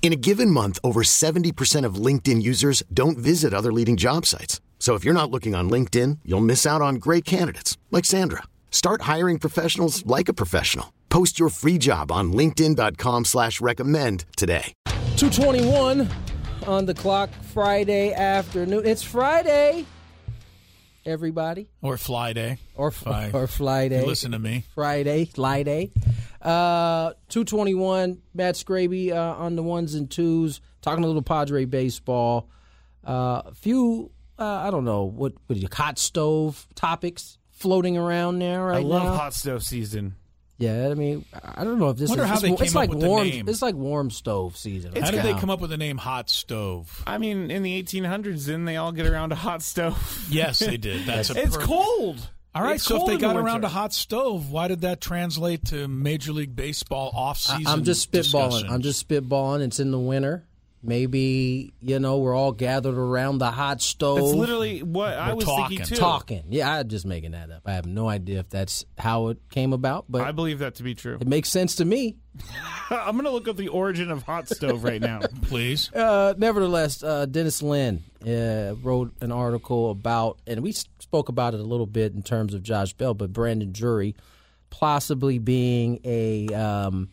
In a given month, over 70% of LinkedIn users don't visit other leading job sites. So if you're not looking on LinkedIn, you'll miss out on great candidates like Sandra. Start hiring professionals like a professional. Post your free job on LinkedIn.com slash recommend today. 221 on the clock Friday afternoon. It's Friday, everybody. Or Fly Day. Or, Fly. or Fly Day. Listen to me. Friday, Fly Day. Uh, 221, Matt Scraby uh, on the ones and twos, talking a little Padre baseball. Uh, a few, uh, I don't know, what, what you, hot stove topics floating around there right I love now. hot stove season. Yeah, I mean, I don't know if this Wonder is how it's, they it's came up like with the warm. name. It's like warm stove season. How did they come up with the name Hot Stove? I mean, in the 1800s, didn't they all get around a hot stove? Yes, they did. That's a it's per- cold. All right, It's so if they in the got around winter. a hot stove, why did that translate to Major League Baseball I- off-season? I'm just spitballing. discussion? I'm just spitballing. It's in the winter. Maybe you know we're all gathered around the hot stove. That's literally what I We're was talking. thinking too. talking. Yeah, I'm just making that up. I have no idea if that's how it came about, but I believe that to be true. it makes sense to me. I'm going to look up the origin of hot stove right now. please. Uh, nevertheless, uh, Dennis Lin uh, wrote an article about, and we spoke about it a little bit in terms of Josh Bell, but Brandon Drury possibly being a um,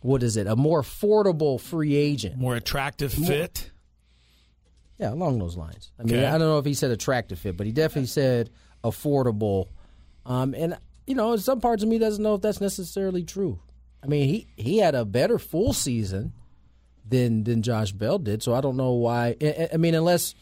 what is it? A more affordable free agent. More attractive fit. Yeah, along those lines. I mean, Okay. I don't know if he said attractive fit, but he definitely said affordable. Um, and you know, some parts of me doesn't know if that's necessarily true. I mean, he he had a better full season than than Josh Bell did, so I don't know why. I, I- I mean, unless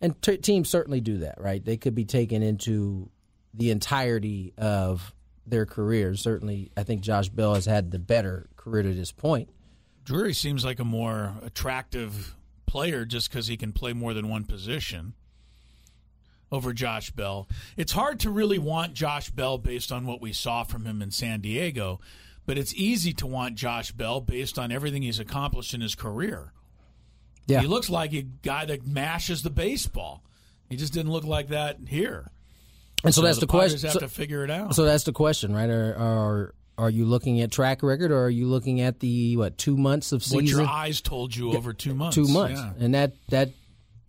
and t- teams certainly do that, right? They could be taken into the entirety of their careers. Certainly, I think Josh Bell has had the better career to this point. Drury seems like a more attractive player just because he can play more than one position over Josh Bell. It's hard to really want Josh Bell based on what we saw from him in San Diego, but it's easy to want Josh Bell based on everything he's accomplished in his career. Yeah. He looks like a guy that mashes the baseball. He just didn't look like that here. And so, that's the, Padres question. Have So- to figure it out. So that's the question, right? Are are are you looking at track record, or are you looking at the what two months of what season? your eyes told you over two months. two months, Yeah. and that that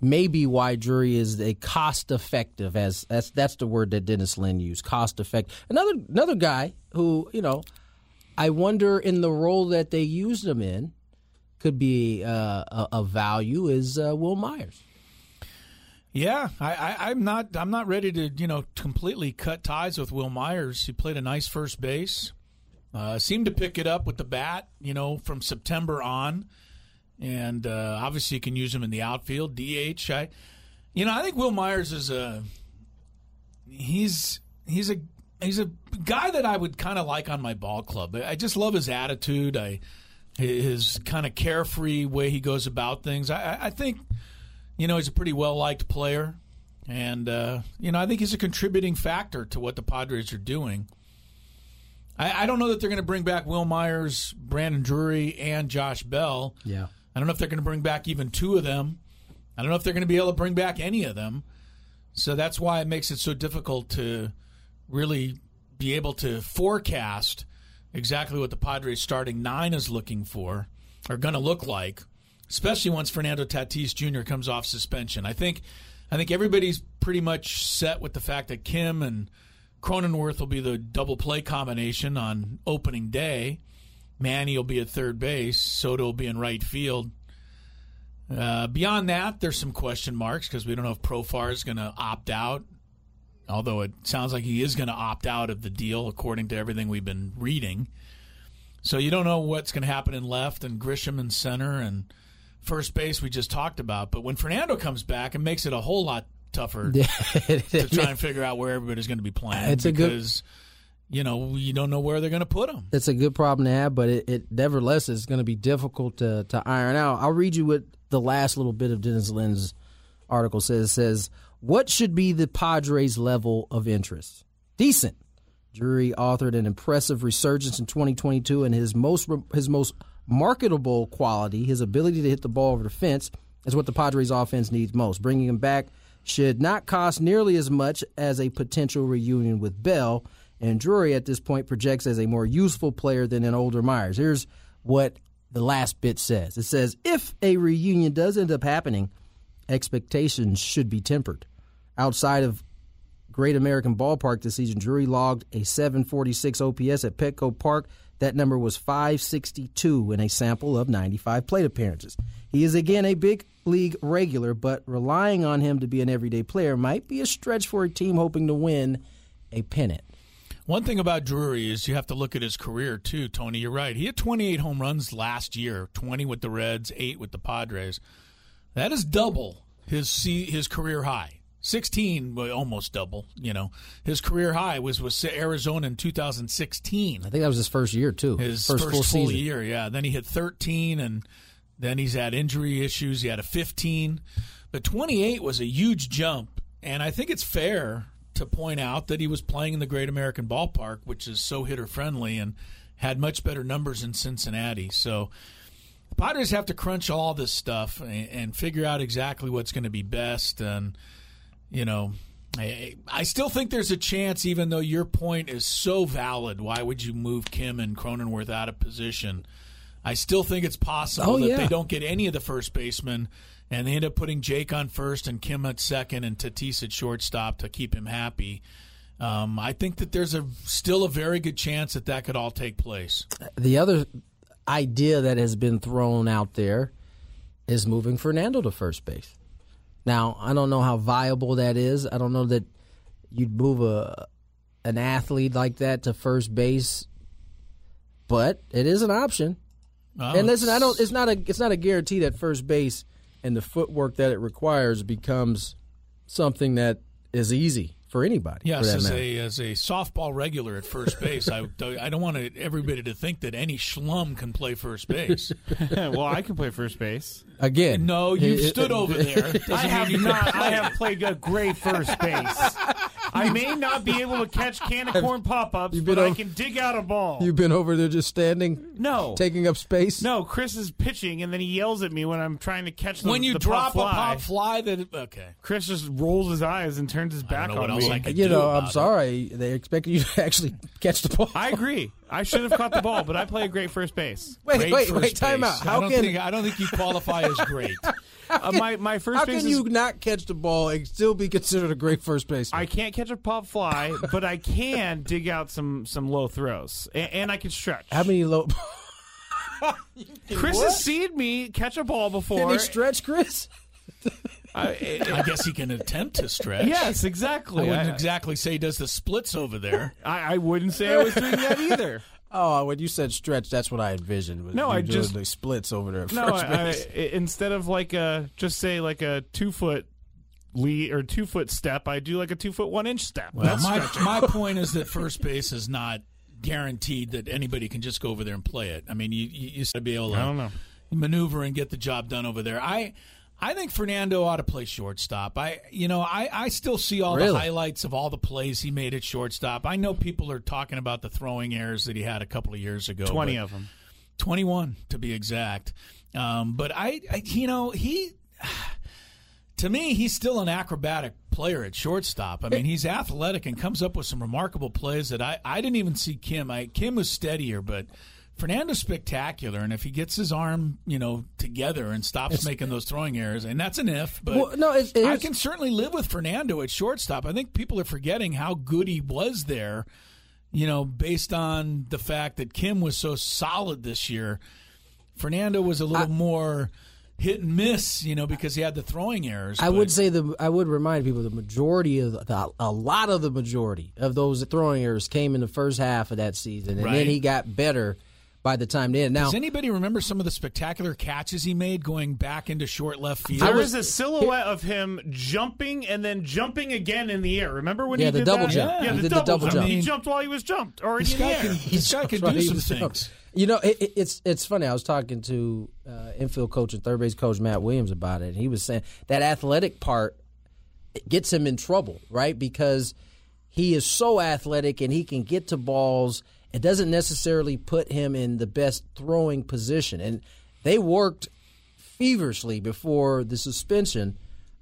may be why Drury is a cost effective. As that's that's the word that Dennis Lin used, cost effective. Another another guy who you know, I wonder in the role that they used him in could be uh, a, a value is uh, Wil Myers. Yeah, I, I'm not. I'm not ready to, you know, completely cut ties with Wil Myers. He played a nice first base. Uh, seemed to pick it up with the bat, you know, from September on, and uh, obviously you can use him in the outfield, DH. I, you know, I think Wil Myers is a. He's he's a he's a guy that I would kind of like on my ball club. I just love his attitude. I his kind of carefree way he goes about things. I- I think you know, he's a pretty well liked player. And, uh, you know, I think he's a contributing factor to what the Padres are doing. I, I don't know that they're going to bring back Wil Myers, Brandon Drury, and Josh Bell. Yeah. I don't know if they're going to bring back even two of them. I don't know if they're going to be able to bring back any of them. So that's why it makes it so difficult to really be able to forecast exactly what the Padres starting nine is looking for or going to look like, especially once Fernando Tatis Jr. comes off suspension. I think I think everybody's pretty much set with the fact that Kim and Cronenworth will be the double play combination on opening day. Manny will be at third base. Soto will be in right field. Uh, beyond that, there's some question marks because we don't know if Profar is going to opt out. Although it sounds like he is going to opt out of the deal, according to everything we've been reading. So you don't know what's going to happen in left and Grisham in center and first base we just talked about. But when Fernando comes back, it makes it a whole lot tougher to try and figure out where everybody's going to be playing. It's a good- because you know you don't know where they're going to put them. It's a good problem to have, but it, it nevertheless is going to be difficult to, to iron out. I'll read you what the last little bit of Dennis Lin's article says. It says, What should be the Padres' level of interest? Decent. Drury authored an impressive resurgence in 2022, and his most his most marketable quality, his ability to hit the ball over the fence, is what the Padres' offense needs most. Bringing him back should not cost nearly as much as a potential reunion with Bell, and Drury at this point projects as a more useful player than an older Myers. Here's what the last bit says it says, if a reunion does end up happening, expectations should be tempered. Outside of Great American Ballpark this season, Drury logged a 746 OPS at Petco Park. That number was 562 in a sample of 95 plate appearances. He is again a big league regular, but relying on him to be an everyday player might be a stretch for a team hoping to win a pennant. One thing about Drury is you have to look at his career too, Tony. You're right. He had 28 home runs last year, 20 with the Reds, 8 with the Padres. That is double his his career high. 16, almost double, you know. His career high was with Arizona in 2016. I think that was his first year too. His first, first, full, full, season. year, yeah. Then he hit 13, and then he's had injury issues. He had a 15, but 28 was a huge jump. And I think it's fair to point out that he was playing in the Great American Ballpark, which is so hitter friendly and had much better numbers in Cincinnati. So the Padres have to crunch all this stuff and, and figure out exactly what's going to be best. And you know, I, I still think there's a chance, even though your point is so valid. Why would you move Kim and Cronenworth out of position? I still think it's possible Oh, that yeah. they don't get any of the first basemen and they end up putting Jake on first and Kim at second and Tatis at shortstop to keep him happy. Um, I think that there's a still a very good chance that that could all take place. The other idea that has been thrown out there is moving Fernando to first base. Now, I don't know how viable that is. I don't know that you'd move a an athlete like that to first base, but it is an option. Uh, and listen, I don't. It's not a. It's not a guarantee that first base and the footwork that it requires becomes something that is easy for anybody. Yes, that as matter. a as a softball regular at first base, I I don't want everybody to think that any schlum can play first base. well, I can play first base. Again, No, you've it- stood over there. Doesn't I have not. I have played a great first base. I may not be able to catch can of corn pop ups, You've been but I can dig out a ball. You've been over there just standing, no, taking up space. no. Chris is pitching, and then he yells at me when I'm trying to catch the When you the drop pop a fly. pop fly, that okay. Chris just rolls his eyes and turns his back know what on else me. I could you do know, I'm about it. sorry. They expected you to actually catch the ball. I agree. I should have caught the ball, but I play a great first base. wait, Great wait, wait. Time base. out. I don't can think I don't think you qualify as great. Uh, my my first how base can is you not catch the ball and still be considered a great first baseman? I can't catch a pop fly, but I can dig out some some low throws, and, and I can stretch. how many low? Chris has seen me catch a ball before. Can before. he stretch, Chris? I- I guess he can attempt to stretch. yes, exactly. I wouldn't I, exactly say he does the splits over there. I, I wouldn't say I was doing that either. Oh, when you said stretch, that's what I envisioned. Was No, I just- the splits over there. No, first I, I, instead of like a just say like a two foot lead or two foot step, I do like a two foot one inch step. Well, That's my my point is that first base is not guaranteed that anybody can just go over there and play it. I mean, you you, you to be able to I don't know. maneuver and get the job done over there. I I think Fernando ought to play shortstop. I you know I, I still see all the highlights of all the plays he made at shortstop. I know people are talking about the throwing errors that he had a couple of years ago. twenty of them. 21 to be exact. Um, but I, I, you know, he, to me, he's still an acrobatic player at shortstop. I mean, he's athletic and comes up with some remarkable plays that I, I didn't even see Kim. I, Kim was steadier, but Fernando's spectacular. And if he gets his arm, you know, together and stops making those throwing errors, and that's an if, but Well, no, it's- it I is- can certainly live with Fernando at shortstop. I think people are forgetting how good he was there you know, based on the fact that Kim was so solid this year, Fernando was a little more hit and miss, you know, because he had the throwing errors. I but- would say the I would remind people the majority of the, a lot of the majority of those throwing errors came in the first half of that season, and Right. then he got better by the time they end. Now, Does anybody remember some of the spectacular catches he made going back into short left field? There was a silhouette of him jumping and then jumping again in the air. Remember when Yeah, he the did double that? jump. Yeah, He the, did the double, double jump. jump. He jumped while he was jumped or this in the guy air. can, this guy can do he some was- things. You know, it, it- it's it's funny. I was talking to uh, infield coach and third base coach Matt Williams about it. And he was saying that athletic part gets him in trouble, right? Because he is so athletic and he can get to balls. It doesn't necessarily put him in the best throwing position. And they worked feverishly before the suspension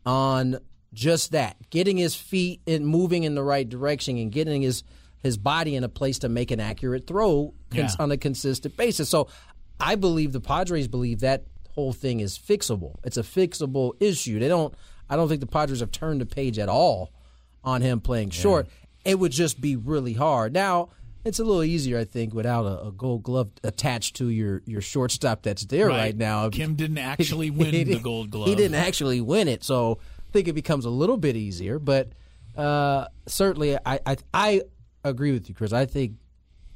on just that, getting his feet and moving in the right direction and getting his his body in a place to make an accurate throw cons- Yeah. on a consistent basis. So I believe the Padres believe that whole thing is fixable. It's a fixable issue. They don't I don't think the Padres have turned the page at all on him playing short. It would just be really hard. Now, it's a little easier, I think, without a, a gold glove attached to your, your shortstop that's there right, Right. now. Kim didn't actually win He the Gold Glove. He didn't actually win it, so I think it becomes a little bit easier. But uh, certainly, I, I I agree with you, Chris. I think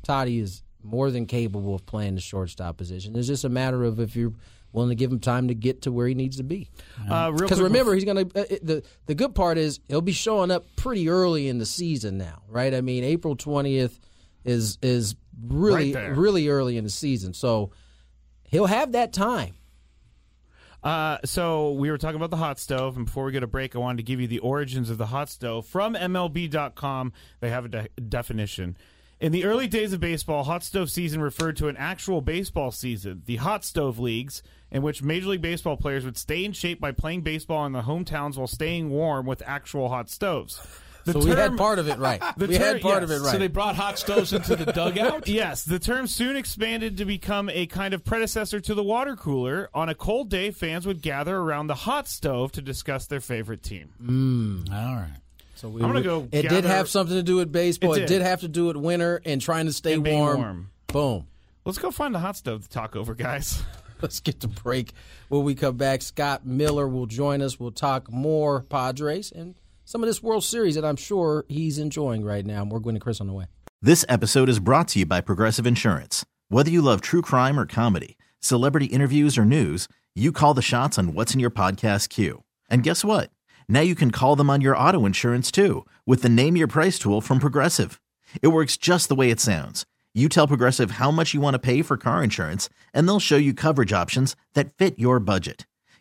Toddy is more than capable of playing the shortstop position. It's just a matter of if you're willing to give him time to get to where he needs to be. Uh, Because quick remember, he's gonna. Uh, the The good part is he'll be showing up pretty early in the season now, right? I mean, April twentieth is is really Right really early in the season, so he'll have that time. Uh, so we were talking about the hot stove, and before we get a break, I wanted to give you the origins of the hot stove from MLB.com. They have a de- definition. In the early days of baseball, hot stove season referred to an actual baseball season, the hot stove leagues, in which Major League Baseball players would stay in shape by playing baseball in their hometowns while staying warm with actual hot stoves. The So we had part of it right. The we had term- part of it right. So they brought hot stoves into the dugout. Yes, the term soon expanded to become a kind of predecessor to the water cooler. On a cold day, fans would gather around the hot stove to discuss their favorite team. Mm, all right. So we I'm gonna were- go It did have something to do with baseball. It It did. did. have to do with winter and trying to stay warm. warm. Boom. Let's go find the hot stove to talk over, guys. Let's get to break. When we come back, Scott Miller will join us. We'll talk more Padres and some of this World Series that I'm sure he's enjoying right now. More Gwynn and Chris on the way. This episode is brought to you by Progressive Insurance. Whether you love true crime or comedy, celebrity interviews or news, you call the shots on what's in your podcast queue. And guess what? Now you can call them on your auto insurance too with the Name Your Price tool from Progressive. It works just the way it sounds. You tell Progressive how much you want to pay for car insurance, and they'll show you coverage options that fit your budget.